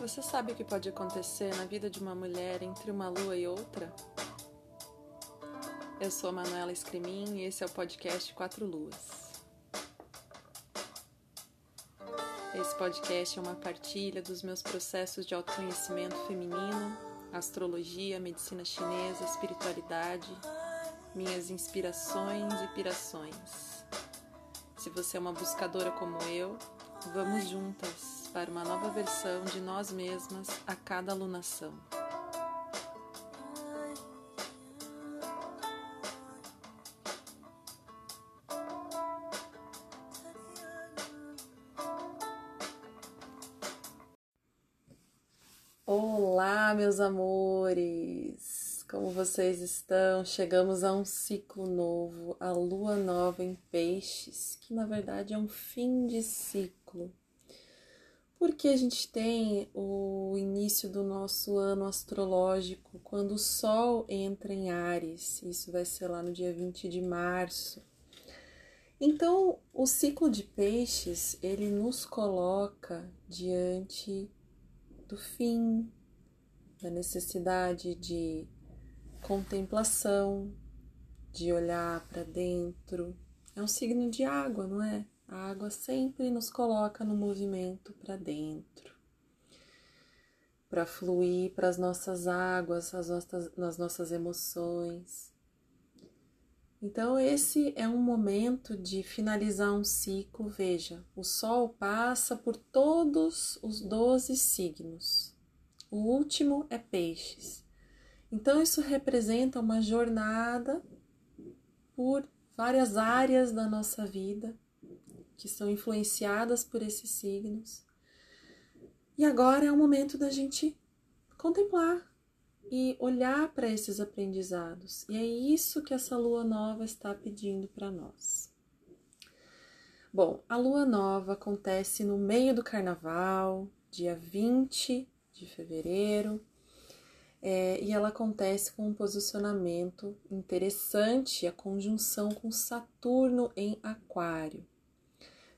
Você sabe o que pode acontecer na vida de uma mulher entre uma lua e outra? Eu sou a Manuela Escremin e esse é o podcast Quatro Luas. Esse podcast é uma partilha dos meus processos de autoconhecimento feminino, astrologia, medicina chinesa, espiritualidade, minhas inspirações e pirações. Se você é uma buscadora como eu, vamos juntas para uma nova versão de nós mesmas a cada alunação. Olá, meus amores! Como vocês estão? Chegamos a um ciclo novo, a lua nova em Peixes, que na verdade é um fim de ciclo porque a gente tem o início do nosso ano astrológico quando o Sol entra em Ares, isso vai ser lá no dia 20 de março. Então, o ciclo de peixes, ele nos coloca diante do fim, da necessidade de contemplação, de olhar para dentro. É um signo de água, não é? A água sempre nos coloca no movimento para dentro, para fluir para as nossas águas, as nossas, nas nossas emoções. Então, esse é um momento de finalizar um ciclo. Veja, o Sol passa por todos os 12 signos. O último é Peixes. Então, isso representa uma jornada por várias áreas da nossa vida que são influenciadas por esses signos. E agora é o momento da gente contemplar e olhar para esses aprendizados. E é isso que essa lua nova está pedindo para nós. Bom, a lua nova acontece no meio do carnaval, dia 20 de fevereiro, é, e ela acontece com um posicionamento interessante, a conjunção com Saturno em Aquário.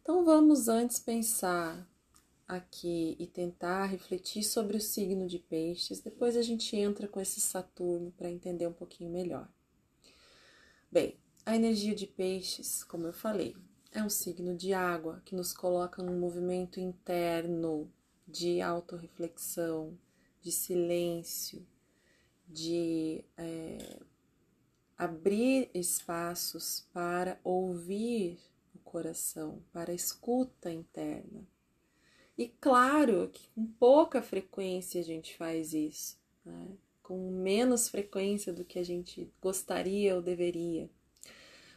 Então vamos antes pensar aqui e tentar refletir sobre o signo de Peixes, depois a gente entra com esse Saturno para entender um pouquinho melhor. Bem, a energia de Peixes, como eu falei, é um signo de água que nos coloca num movimento interno de autorreflexão, de silêncio, de é, abrir espaços para ouvir coração, para a escuta interna. E claro que com pouca frequência a gente faz isso, né? com menos frequência do que a gente gostaria ou deveria,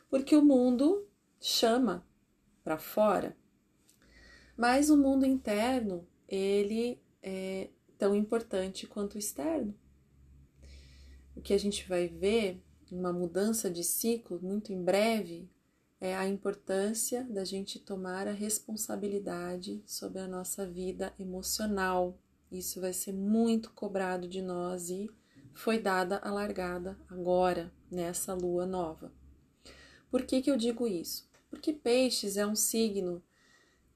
porque o mundo chama para fora, mas o mundo interno ele é tão importante quanto o externo. O que a gente vai ver, uma mudança de ciclo muito em breve, é a importância da gente tomar a responsabilidade sobre a nossa vida emocional. Isso vai ser muito cobrado de nós e foi dada a largada agora, nessa lua nova. Por que, que eu digo isso? Porque Peixes é um signo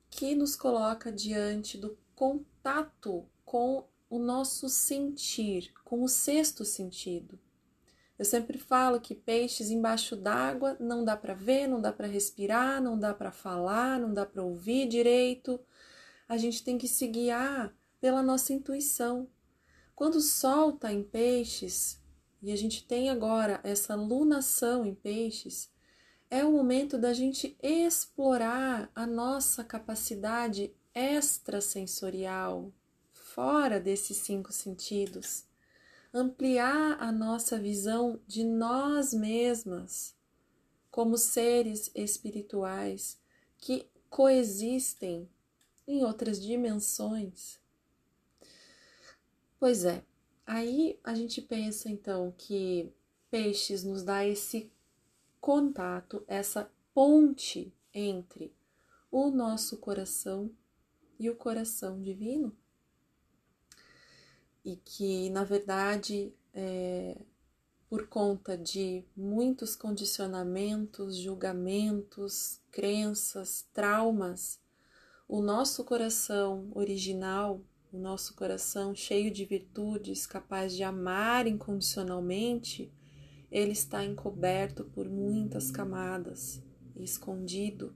que nos coloca diante do contato com o nosso sentir, com o sexto sentido. Eu sempre falo que peixes embaixo d'água não dá para ver, não dá para respirar, não dá para falar, não dá para ouvir direito. A gente tem que se guiar pela nossa intuição. Quando o sol está em peixes, e a gente tem agora essa lunação em peixes, é o momento da gente explorar a nossa capacidade extrasensorial, fora desses cinco sentidos ampliar a nossa visão de nós mesmas como seres espirituais que coexistem em outras dimensões. Pois é, aí a gente pensa então que peixes nos dá esse contato, essa ponte entre o nosso coração e o coração divino e que, na verdade, é, por conta de muitos condicionamentos, julgamentos, crenças, traumas, o nosso coração original, o nosso coração cheio de virtudes, capaz de amar incondicionalmente, ele está encoberto por muitas camadas, escondido,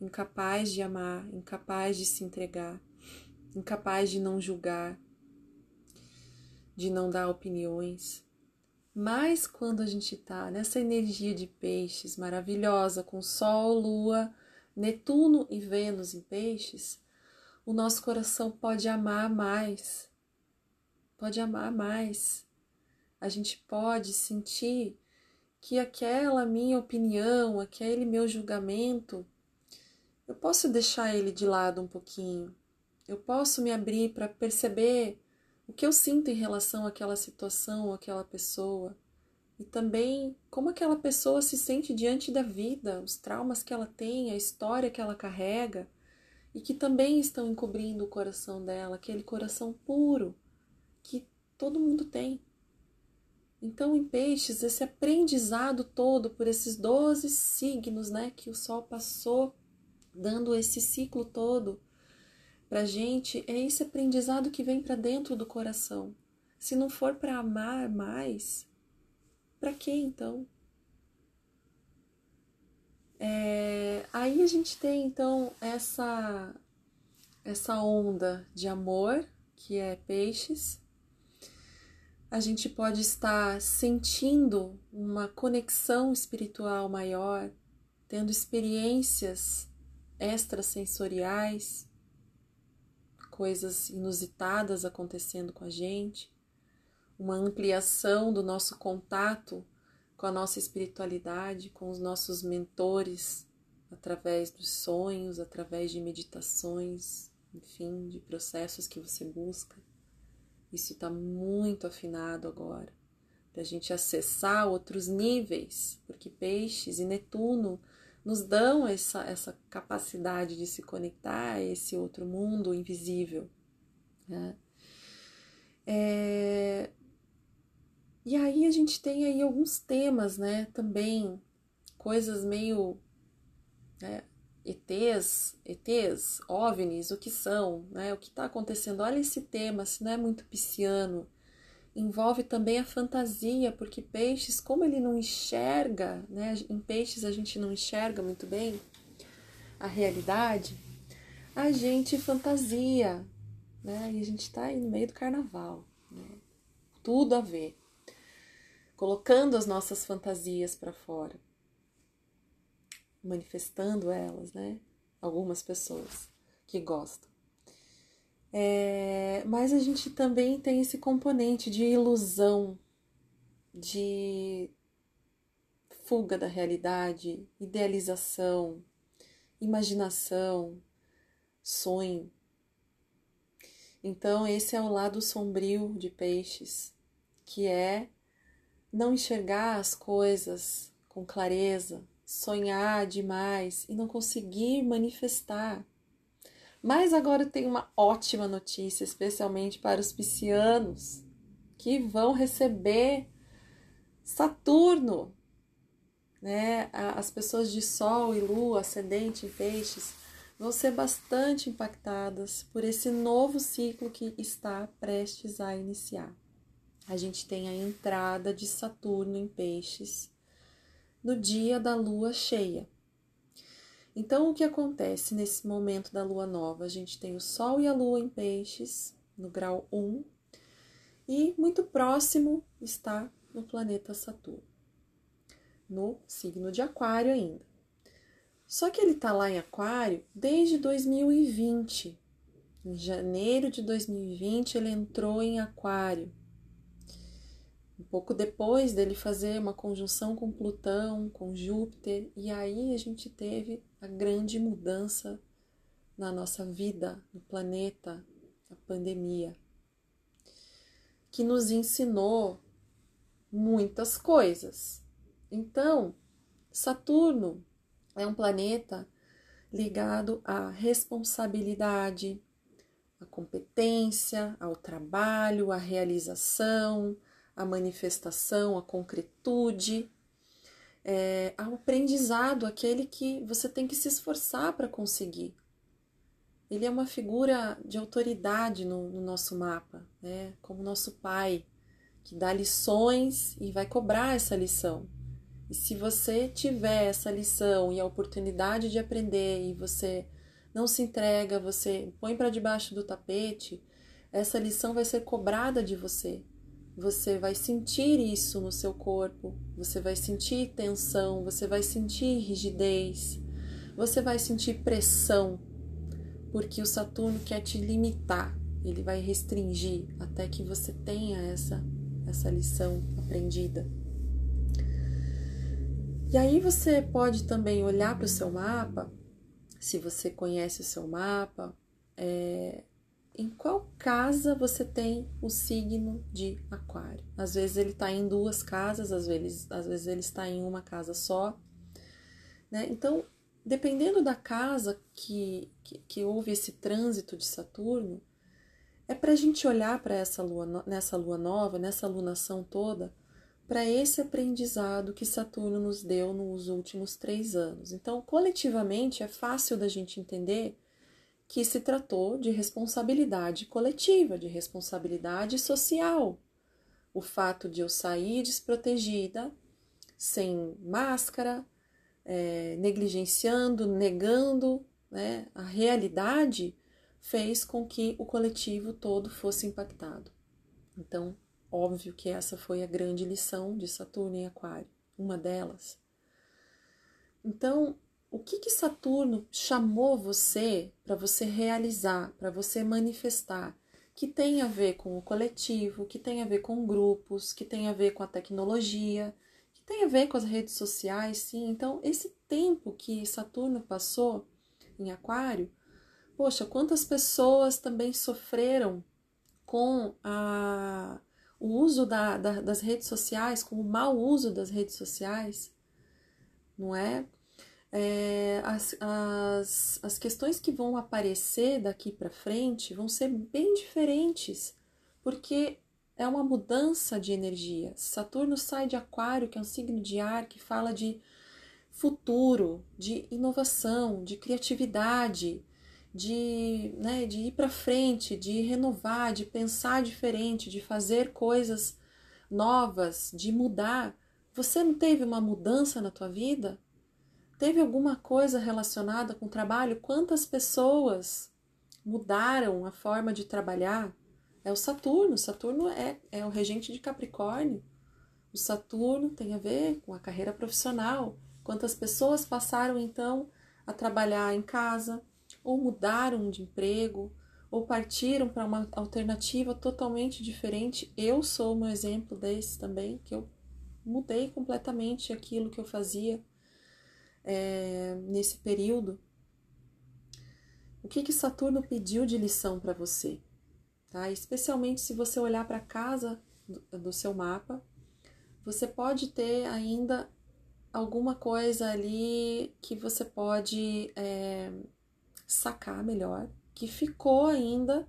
incapaz de amar, incapaz de se entregar, incapaz de não julgar, de não dar opiniões. Mas quando a gente está nessa energia de peixes maravilhosa, com Sol, Lua, Netuno e Vênus em peixes, o nosso coração pode amar mais. Pode amar mais. A gente pode sentir que aquela minha opinião, aquele meu julgamento, eu posso deixar ele de lado um pouquinho. Eu posso me abrir para perceber o que eu sinto em relação àquela situação, àquela pessoa, e também como aquela pessoa se sente diante da vida, os traumas que ela tem, a história que ela carrega, e que também estão encobrindo o coração dela, aquele coração puro que todo mundo tem. Então, em peixes, esse aprendizado todo por esses 12 signos, né, que o sol passou dando esse ciclo todo para gente é esse aprendizado que vem para dentro do coração. Se não for para amar mais, para que então? É, aí a gente tem então essa essa onda de amor que é peixes. A gente pode estar sentindo uma conexão espiritual maior, tendo experiências extrasensoriais, coisas inusitadas acontecendo com a gente, uma ampliação do nosso contato com a nossa espiritualidade, com os nossos mentores, através dos sonhos, através de meditações, enfim, de processos que você busca. Isso está muito afinado agora, para a gente acessar outros níveis, porque Peixes e Netuno nos dão essa, essa capacidade de se conectar a esse outro mundo invisível. Né? É... E aí a gente tem aí alguns temas, né? Também coisas meio né, ETs, ETs, OVNIs, o que são, né? O que está acontecendo? Olha esse tema, se não é muito pisciano, envolve também a fantasia, porque peixes, como ele não enxerga, né? Em peixes a gente não enxerga muito bem a realidade, a gente fantasia, né? E a gente está aí no meio do carnaval, né? Tudo a ver. Colocando as nossas fantasias para fora, manifestando elas, né? Algumas pessoas que gostam. É, mas a gente também tem esse componente de ilusão, de fuga da realidade, idealização, imaginação, sonho. Então, esse é o lado sombrio de peixes, que é não enxergar as coisas com clareza, sonhar demais e não conseguir manifestar mas agora tenho uma ótima notícia, especialmente para os piscianos, que vão receber Saturno. Né? As pessoas de Sol e Lua, ascendente em peixes, vão ser bastante impactadas por esse novo ciclo que está prestes a iniciar. A gente tem a entrada de Saturno em peixes no dia da lua cheia. Então, o que acontece nesse momento da lua nova? A gente tem o Sol e a Lua em Peixes, no grau 1, e muito próximo está no planeta Saturno, no signo de Aquário ainda. Só que ele está lá em Aquário desde 2020. Em janeiro de 2020, ele entrou em Aquário um pouco depois dele fazer uma conjunção com Plutão, com Júpiter, e aí a gente teve a grande mudança na nossa vida, no planeta, a pandemia, que nos ensinou muitas coisas. Então, Saturno é um planeta ligado à responsabilidade, à competência, ao trabalho, à realização, a manifestação, a concretude, é, ao aprendizado, aquele que você tem que se esforçar para conseguir. ele é uma figura de autoridade no, no nosso mapa, né? Como nosso pai, que dá lições e vai cobrar essa lição. E se você tiver essa lição e a oportunidade de aprender e você não se entrega, você põe para debaixo do tapete, essa lição vai ser cobrada de você. Você vai sentir isso no seu corpo, você vai sentir tensão, você vai sentir rigidez, você vai sentir pressão, porque o Saturno quer te limitar, ele vai restringir até que você tenha essa essa lição aprendida. E aí você pode também olhar para o seu mapa, se você conhece o seu mapa, é, em qual casa você tem o signo de Aquário. Às vezes ele está em duas casas, às vezes, às vezes ele está em uma casa só. Né? Então, dependendo da casa que, que, que houve esse trânsito de Saturno, é para a gente olhar para essa lua, nessa lua nova, nessa lunação toda, para esse aprendizado que Saturno nos deu nos últimos três anos. Então, coletivamente, é fácil da gente entender que se tratou de responsabilidade coletiva, de responsabilidade social. O fato de eu sair desprotegida, sem máscara, é, negligenciando, negando né, a realidade fez com que o coletivo todo fosse impactado. Então, óbvio que essa foi a grande lição de Saturno em Aquário, uma delas. Então, o que que Saturno chamou você para você realizar, para você manifestar, que tem a ver com o coletivo, que tem a ver com grupos, que tem a ver com a tecnologia, que tem a ver com as redes sociais, sim. Então, esse tempo que Saturno passou em Aquário Poxa, quantas pessoas também sofreram com a, o uso da, da, das redes sociais, com o mau uso das redes sociais, não é? É as, as, as questões que vão aparecer daqui para frente vão ser bem diferentes, porque é uma mudança de energia. Saturno sai de Aquário, que é um signo de ar que fala de futuro, de inovação, de criatividade, de, né, de ir para frente, de renovar, de pensar diferente, de fazer coisas novas, de mudar. Você não teve uma mudança na tua vida? Teve alguma coisa relacionada com o trabalho? Quantas pessoas mudaram a forma de trabalhar? É o Saturno. Saturno é, é o regente de Capricórnio. O Saturno tem a ver com a carreira profissional. Quantas pessoas passaram então a trabalhar em casa, ou mudaram de emprego, ou partiram para uma alternativa totalmente diferente. Eu sou um exemplo desse também, que eu mudei completamente aquilo que eu fazia é, nesse período. O que, que Saturno pediu de lição para você? Tá? Especialmente se você olhar para casa do, do seu mapa, você pode ter ainda alguma coisa ali que você pode é, sacar melhor, que ficou ainda.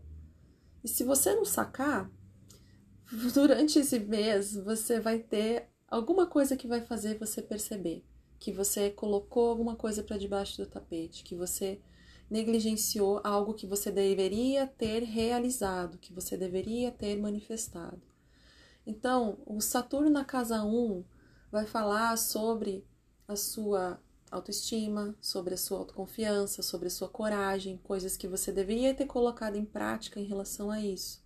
E se você não sacar, durante esse mês você vai ter alguma coisa que vai fazer você perceber que você colocou alguma coisa para debaixo do tapete, que você negligenciou algo que você deveria ter realizado, que você deveria ter manifestado. Então, o Saturno na casa 1 vai falar sobre a sua autoestima, sobre a sua autoconfiança, sobre a sua coragem, coisas que você deveria ter colocado em prática em relação a isso.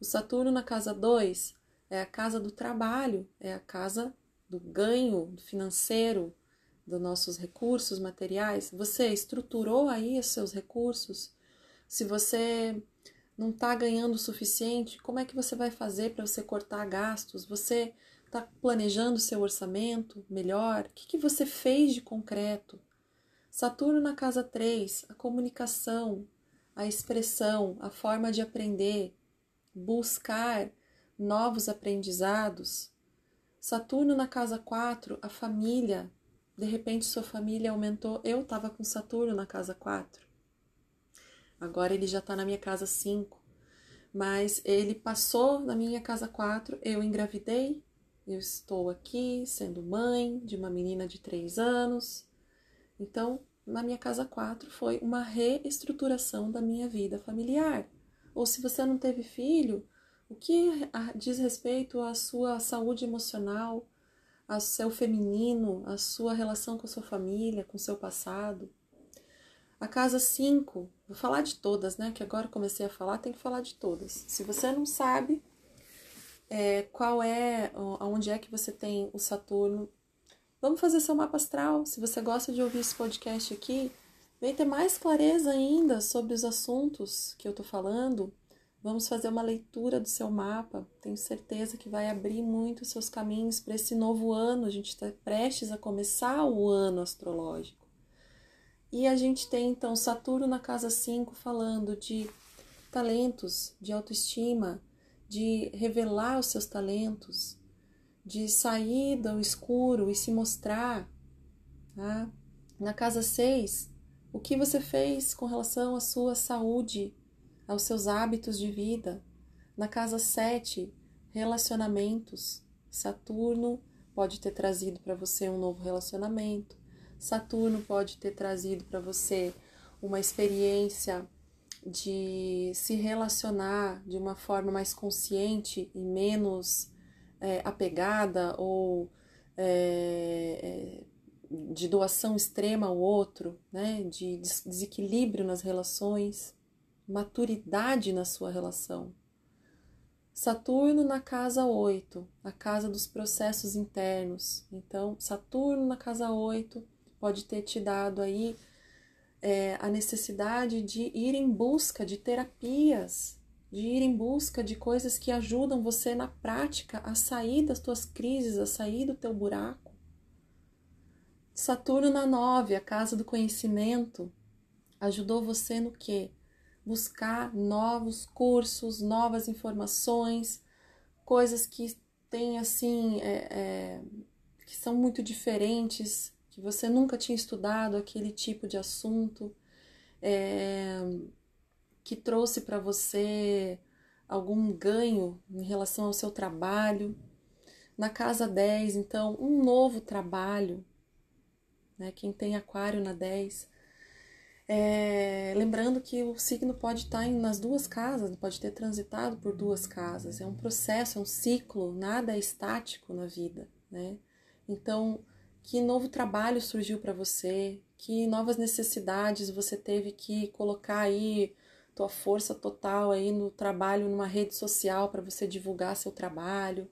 O Saturno na casa 2 é a casa do trabalho, é a casa do ganho financeiro, dos nossos recursos materiais. Você estruturou aí os seus recursos? Se você não está ganhando o suficiente, como é que você vai fazer para você cortar gastos? Você Está planejando seu orçamento melhor? O que, que você fez de concreto? Saturno na casa 3, a comunicação, a expressão, a forma de aprender, buscar novos aprendizados. Saturno na casa 4, a família. De repente sua família aumentou. Eu estava com Saturno na casa 4. Agora ele já está na minha casa 5. Mas ele passou na minha casa 4, eu engravidei, eu estou aqui sendo mãe de uma menina de três anos. Então, na minha casa 4 foi uma reestruturação da minha vida familiar. Ou se você não teve filho, o que diz respeito à sua saúde emocional, ao seu feminino, à sua relação com a sua família, com o seu passado. A casa 5, vou falar de todas, né? Que agora comecei a falar, tem que falar de todas. Se você não sabe é, qual é, aonde é que você tem o Saturno, vamos fazer seu mapa astral. Se você gosta de ouvir esse podcast aqui, vem ter mais clareza ainda sobre os assuntos que eu tô falando. Vamos fazer uma leitura do seu mapa. Tenho certeza que vai abrir muito os seus caminhos para esse novo ano. A gente está prestes a começar o ano astrológico. E a gente tem então Saturno na casa 5 falando de talentos, de autoestima, de revelar os seus talentos, de sair do escuro e se mostrar. Tá? Na casa 6, o que você fez com relação à sua saúde aos seus hábitos de vida. Na casa 7, relacionamentos. Saturno pode ter trazido para você um novo relacionamento. Saturno pode ter trazido para você uma experiência de se relacionar de uma forma mais consciente e menos é, apegada ou é, é de doação extrema ao outro, né? de desequilíbrio nas relações maturidade na sua relação. Saturno na casa 8, a casa dos processos internos. Então, Saturno na casa 8 pode ter te dado aí é, a necessidade de ir em busca de terapias, de ir em busca de coisas que ajudam você na prática a sair das tuas crises, a sair do teu buraco. Saturno na 9, a casa do conhecimento, ajudou você no quê? Buscar novos cursos, novas informações, coisas que têm assim, é, é, que são muito diferentes, que você nunca tinha estudado aquele tipo de assunto, é, que trouxe para você algum ganho em relação ao seu trabalho. Na casa 10, então, um novo trabalho. Né? Quem tem aquário na 10 é, lembrando que o signo pode estar em, nas duas casas, pode ter transitado por duas casas. É um processo, é um ciclo, nada é estático na vida, né? Então, que novo trabalho surgiu para você? Que novas necessidades você teve que colocar aí tua força total aí no trabalho, numa rede social para você divulgar seu trabalho?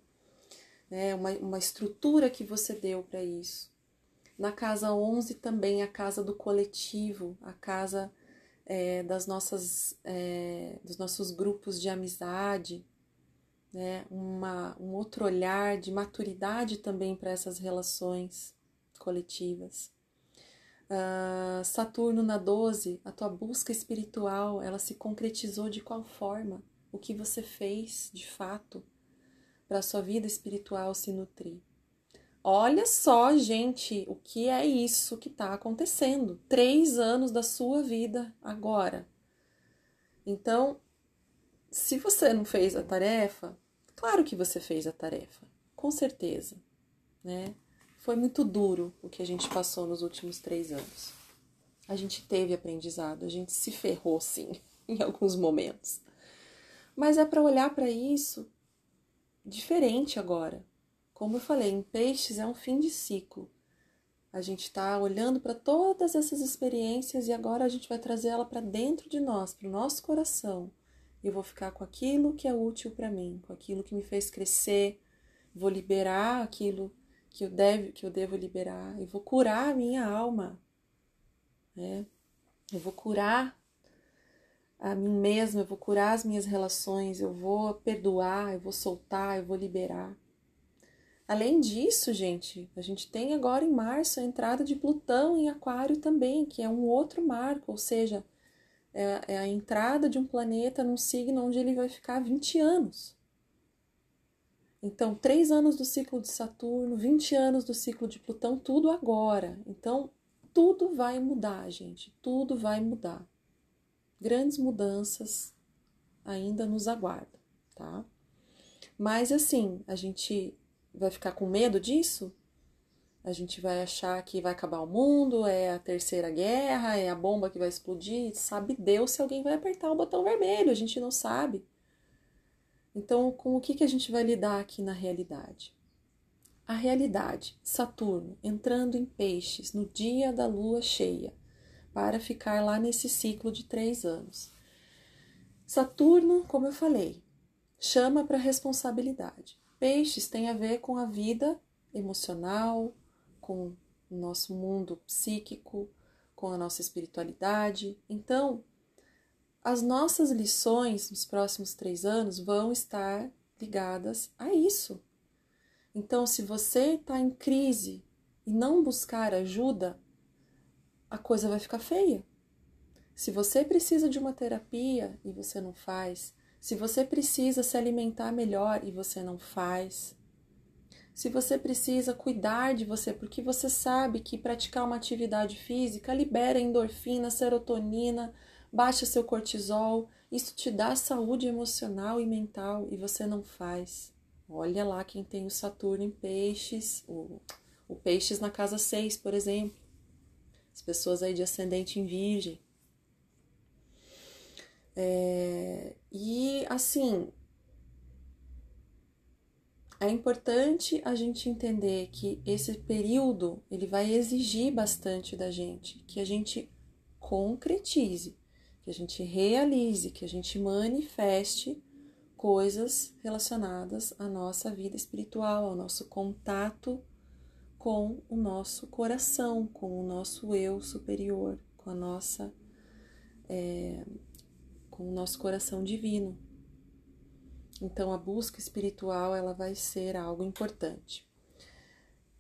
Né? Uma, uma estrutura que você deu para isso. Na casa 11 também a casa do coletivo, a casa é, das nossas, é, dos nossos grupos de amizade, né? Uma, um outro olhar de maturidade também para essas relações coletivas. Uh, Saturno na 12, a tua busca espiritual, ela se concretizou de qual forma? O que você fez de fato para a sua vida espiritual se nutrir? Olha só, gente, o que é isso que está acontecendo? Três anos da sua vida agora. Então, se você não fez a tarefa, claro que você fez a tarefa, com certeza, né? Foi muito duro o que a gente passou nos últimos três anos. A gente teve aprendizado, a gente se ferrou sim, em alguns momentos. Mas é para olhar para isso diferente agora, como eu falei, em peixes é um fim de ciclo. A gente está olhando para todas essas experiências e agora a gente vai trazer ela para dentro de nós, para o nosso coração. Eu vou ficar com aquilo que é útil para mim, com aquilo que me fez crescer. Vou liberar aquilo que eu, deve, que eu devo liberar e vou curar a minha alma. Né? Eu vou curar a mim mesma, eu vou curar as minhas relações, eu vou perdoar, eu vou soltar, eu vou liberar. Além disso, gente, a gente tem agora em março a entrada de Plutão em Aquário também, que é um outro marco, ou seja, é, é a entrada de um planeta num signo onde ele vai ficar 20 anos. Então, três anos do ciclo de Saturno, 20 anos do ciclo de Plutão, tudo agora. Então, tudo vai mudar, gente, tudo vai mudar. Grandes mudanças ainda nos aguardam, tá? Mas assim, a gente vai ficar com medo disso? A gente vai achar que vai acabar o mundo, é a terceira guerra, é a bomba que vai explodir. Sabe Deus se alguém vai apertar o botão vermelho, a gente não sabe. Então, com o que, que a gente vai lidar aqui na realidade? A realidade, Saturno entrando em peixes no dia da lua cheia, para ficar lá nesse ciclo de três anos. Saturno, como eu falei, chama para responsabilidade. Peixes tem a ver com a vida emocional, com o nosso mundo psíquico, com a nossa espiritualidade. Então, as nossas lições nos próximos três anos vão estar ligadas a isso. Então, se você está em crise e não buscar ajuda, a coisa vai ficar feia. Se você precisa de uma terapia e você não faz, se você precisa se alimentar melhor e você não faz, se você precisa cuidar de você, porque você sabe que praticar uma atividade física libera endorfina, serotonina, baixa seu cortisol, isso te dá saúde emocional e mental e você não faz. Olha lá quem tem o Saturno em peixes, o, o peixes na casa 6, por exemplo. As pessoas aí de ascendente em virgem. É, e assim, é importante a gente entender que esse período ele vai exigir bastante da gente, que a gente concretize, que a gente realize, que a gente manifeste coisas relacionadas à nossa vida espiritual, ao nosso contato com o nosso coração, com o nosso eu superior, com a nossa é, com o nosso coração divino. Então a busca espiritual ela vai ser algo importante.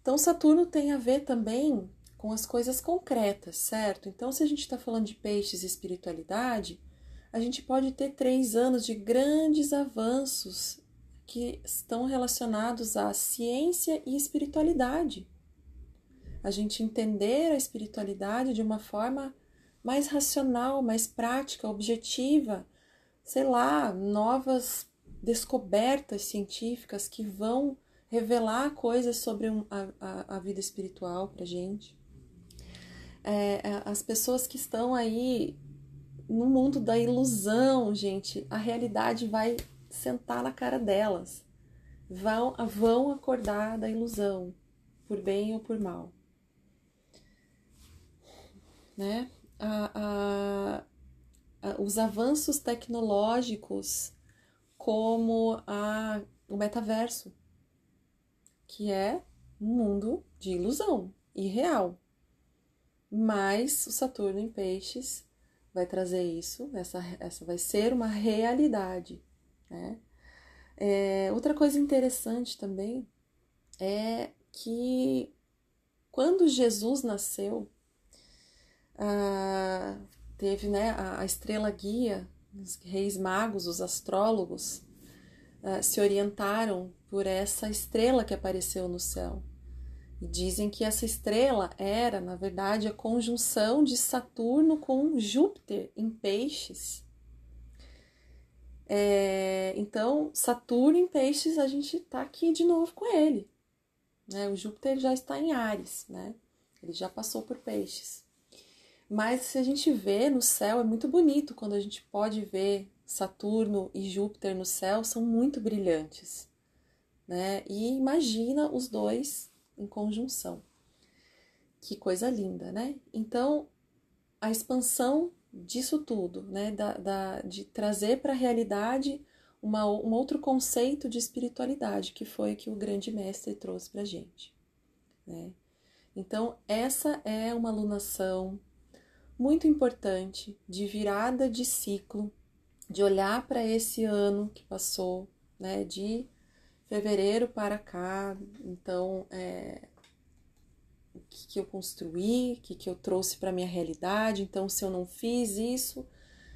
Então Saturno tem a ver também com as coisas concretas, certo? Então se a gente está falando de peixes e espiritualidade, a gente pode ter três anos de grandes avanços que estão relacionados à ciência e espiritualidade. A gente entender a espiritualidade de uma forma mais racional, mais prática, objetiva, sei lá, novas descobertas científicas que vão revelar coisas sobre a, a, a vida espiritual para gente. É, é, as pessoas que estão aí no mundo da ilusão, gente, a realidade vai sentar na cara delas. Vão, vão acordar da ilusão, por bem ou por mal. Né? A, a, a, os avanços tecnológicos como a, o metaverso, que é um mundo de ilusão irreal. Mas o Saturno em Peixes vai trazer isso, essa, essa vai ser uma realidade. Né? É, outra coisa interessante também é que quando Jesus nasceu, ah, teve né, a, a estrela guia os reis magos, os astrólogos, uh, se orientaram por essa estrela que apareceu no céu. E dizem que essa estrela era, na verdade, a conjunção de Saturno com Júpiter em peixes. É, então, Saturno em peixes, a gente está aqui de novo com ele. Né? O Júpiter já está em Ares, né? ele já passou por peixes. Mas se a gente vê no céu, é muito bonito quando a gente pode ver Saturno e Júpiter no céu, são muito brilhantes. Né? E imagina os dois em conjunção. Que coisa linda, né? Então, a expansão disso tudo, né? Da, da de trazer para a realidade uma, um outro conceito de espiritualidade, que foi que o grande mestre trouxe para a gente. Né? Então, essa é uma alunação muito importante de virada de ciclo, de olhar para esse ano que passou, né, de fevereiro para cá, então é, o que, que eu construí, o que, que eu trouxe para minha realidade, então se eu não fiz isso,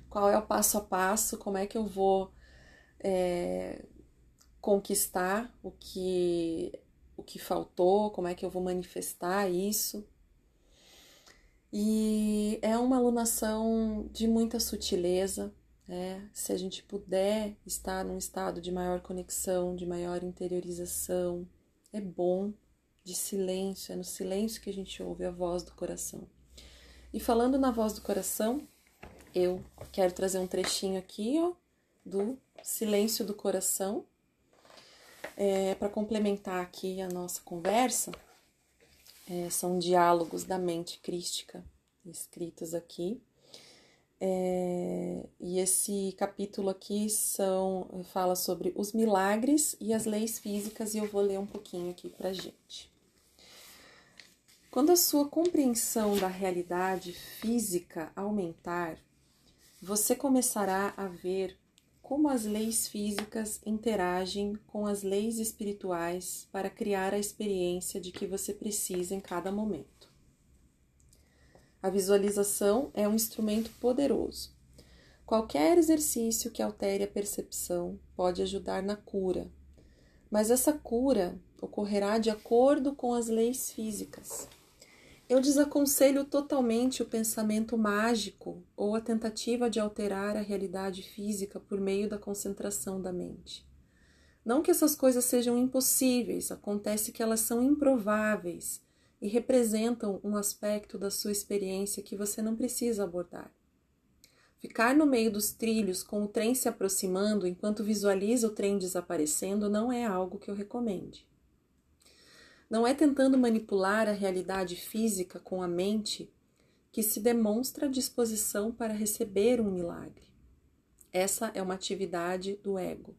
qual é o passo a passo, como é que eu vou é, conquistar o que o que faltou, como é que eu vou manifestar isso. E é uma alunação de muita sutileza, né? Se a gente puder estar num estado de maior conexão, de maior interiorização, é bom, de silêncio, é no silêncio que a gente ouve a voz do coração. E falando na voz do coração, eu quero trazer um trechinho aqui, ó, do Silêncio do Coração, é, para complementar aqui a nossa conversa. É, são diálogos da mente crística escritos aqui. É, e esse capítulo aqui são fala sobre os milagres e as leis físicas e eu vou ler um pouquinho aqui para gente. Quando a sua compreensão da realidade física aumentar, você começará a ver como as leis físicas interagem com as leis espirituais para criar a experiência de que você precisa em cada momento. A visualização é um instrumento poderoso. Qualquer exercício que altere a percepção pode ajudar na cura, mas essa cura ocorrerá de acordo com as leis físicas. Eu desaconselho totalmente o pensamento mágico ou a tentativa de alterar a realidade física por meio da concentração da mente. Não que essas coisas sejam impossíveis, acontece que elas são improváveis e representam um aspecto da sua experiência que você não precisa abordar. Ficar no meio dos trilhos com o trem se aproximando enquanto visualiza o trem desaparecendo não é algo que eu recomende. Não é tentando manipular a realidade física com a mente que se demonstra disposição para receber um milagre. Essa é uma atividade do ego.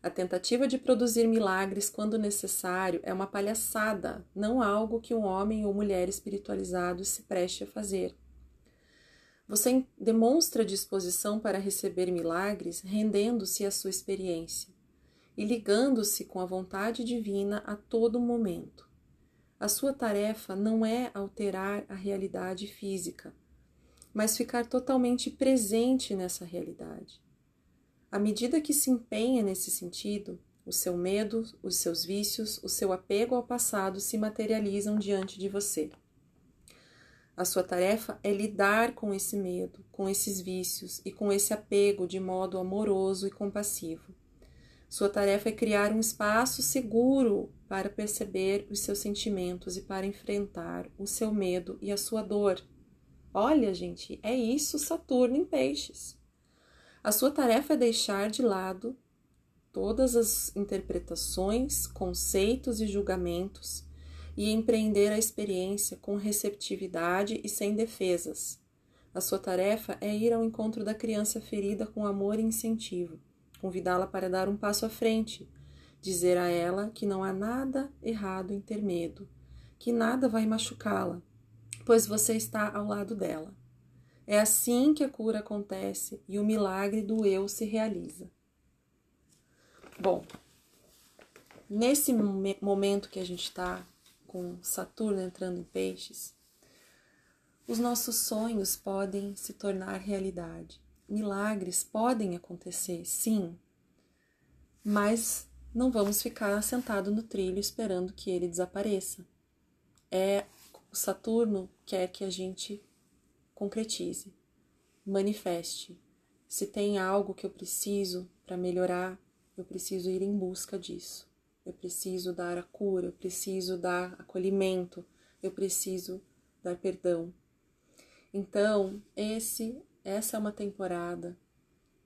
A tentativa de produzir milagres quando necessário é uma palhaçada, não algo que um homem ou mulher espiritualizado se preste a fazer. Você demonstra disposição para receber milagres rendendo-se à sua experiência e ligando-se com a vontade divina a todo momento. A sua tarefa não é alterar a realidade física, mas ficar totalmente presente nessa realidade. À medida que se empenha nesse sentido, o seu medo, os seus vícios, o seu apego ao passado se materializam diante de você. A sua tarefa é lidar com esse medo, com esses vícios e com esse apego de modo amoroso e compassivo. Sua tarefa é criar um espaço seguro para perceber os seus sentimentos e para enfrentar o seu medo e a sua dor. Olha, gente, é isso Saturno em Peixes. A sua tarefa é deixar de lado todas as interpretações, conceitos e julgamentos e empreender a experiência com receptividade e sem defesas. A sua tarefa é ir ao encontro da criança ferida com amor e incentivo convidá-la para dar um passo à frente, dizer a ela que não há nada errado em ter medo, que nada vai machucá-la, pois você está ao lado dela. É assim que a cura acontece e o milagre do eu se realiza. Bom, nesse momento que a gente está com Saturno entrando em peixes, os nossos sonhos podem se tornar realidade milagres podem acontecer, sim, mas não vamos ficar sentado no trilho esperando que ele desapareça. É o Saturno quer que a gente concretize, manifeste. Se tem algo que eu preciso para melhorar, eu preciso ir em busca disso. Eu preciso dar a cura, eu preciso dar acolhimento, eu preciso dar perdão. Então, esse essa é uma temporada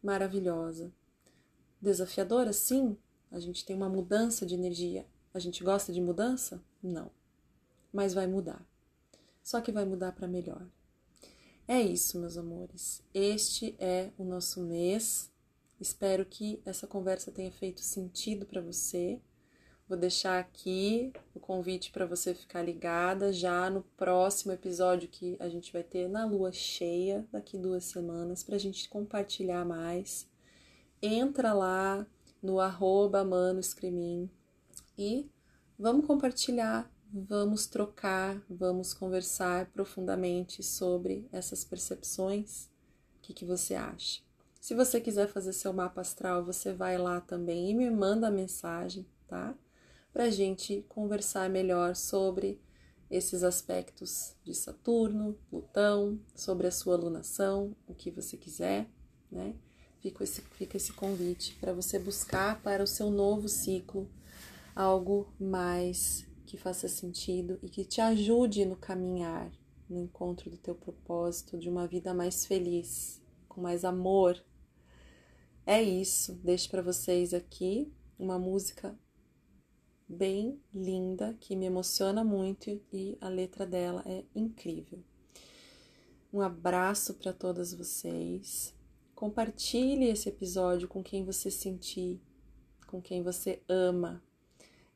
maravilhosa. Desafiadora, sim. A gente tem uma mudança de energia. A gente gosta de mudança? Não. Mas vai mudar. Só que vai mudar para melhor. É isso, meus amores. Este é o nosso mês. Espero que essa conversa tenha feito sentido para você. Vou deixar aqui o convite para você ficar ligada já no próximo episódio que a gente vai ter na lua cheia, daqui duas semanas, para a gente compartilhar mais. Entra lá no arroba e vamos compartilhar, vamos trocar, vamos conversar profundamente sobre essas percepções. O que, que você acha? Se você quiser fazer seu mapa astral, você vai lá também e me manda a mensagem, tá? Para a gente conversar melhor sobre esses aspectos de Saturno, Plutão, sobre a sua alunação, o que você quiser, né? Fica esse, fica esse convite para você buscar para o seu novo ciclo algo mais que faça sentido e que te ajude no caminhar, no encontro do teu propósito, de uma vida mais feliz, com mais amor. É isso. Deixo para vocês aqui uma música bem linda que me emociona muito e a letra dela é incrível. Um abraço para todas vocês. Compartilhe esse episódio com quem você sentir, com quem você ama.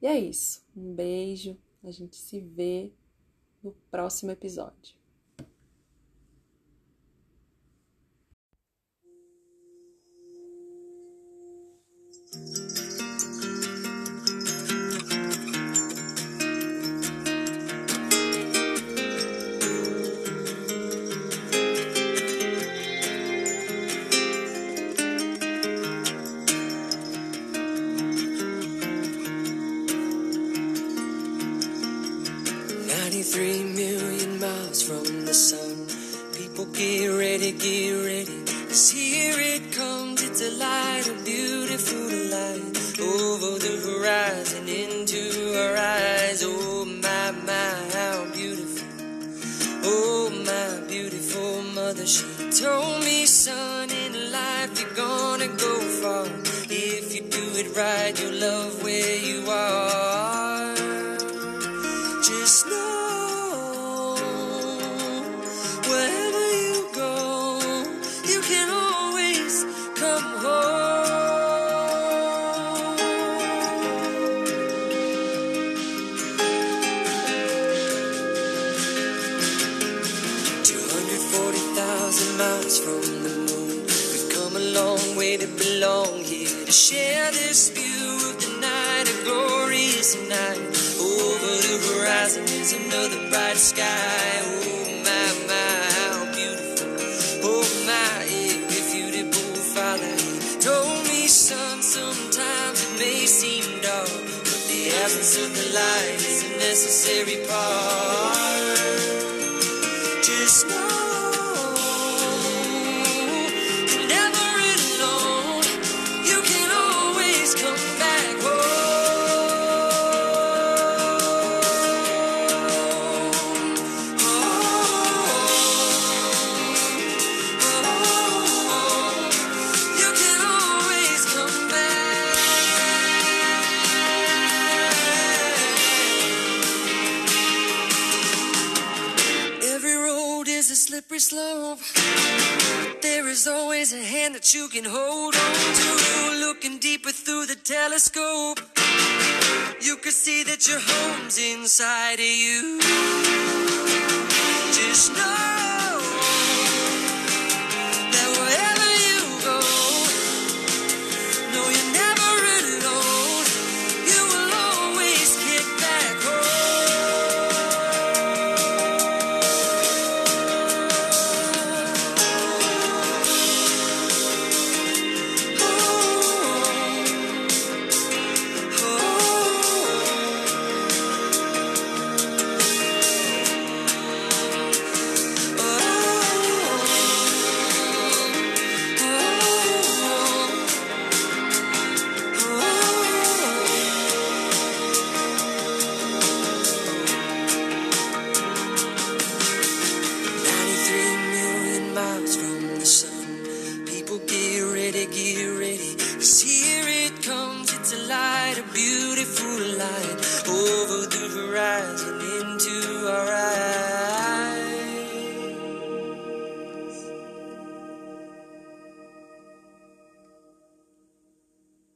E é isso. Um beijo. A gente se vê no próximo episódio. 93 million miles from the sun. People get ready, get ready. Cause here it comes, it's a light, a beautiful light. Over the horizon, into our eyes. Oh my, my, how beautiful. Oh my beautiful mother, she told me, son, in life you're gonna go far. If you do it right, you'll love where you night. Over the horizon is another bright sky. Oh my, my, how beautiful. Oh my, if did father, told me, son, sometimes it may seem dark, but the absence of the light is a necessary part. You can hold on to. Looking deeper through the telescope, you can see that your home's inside of you. Just know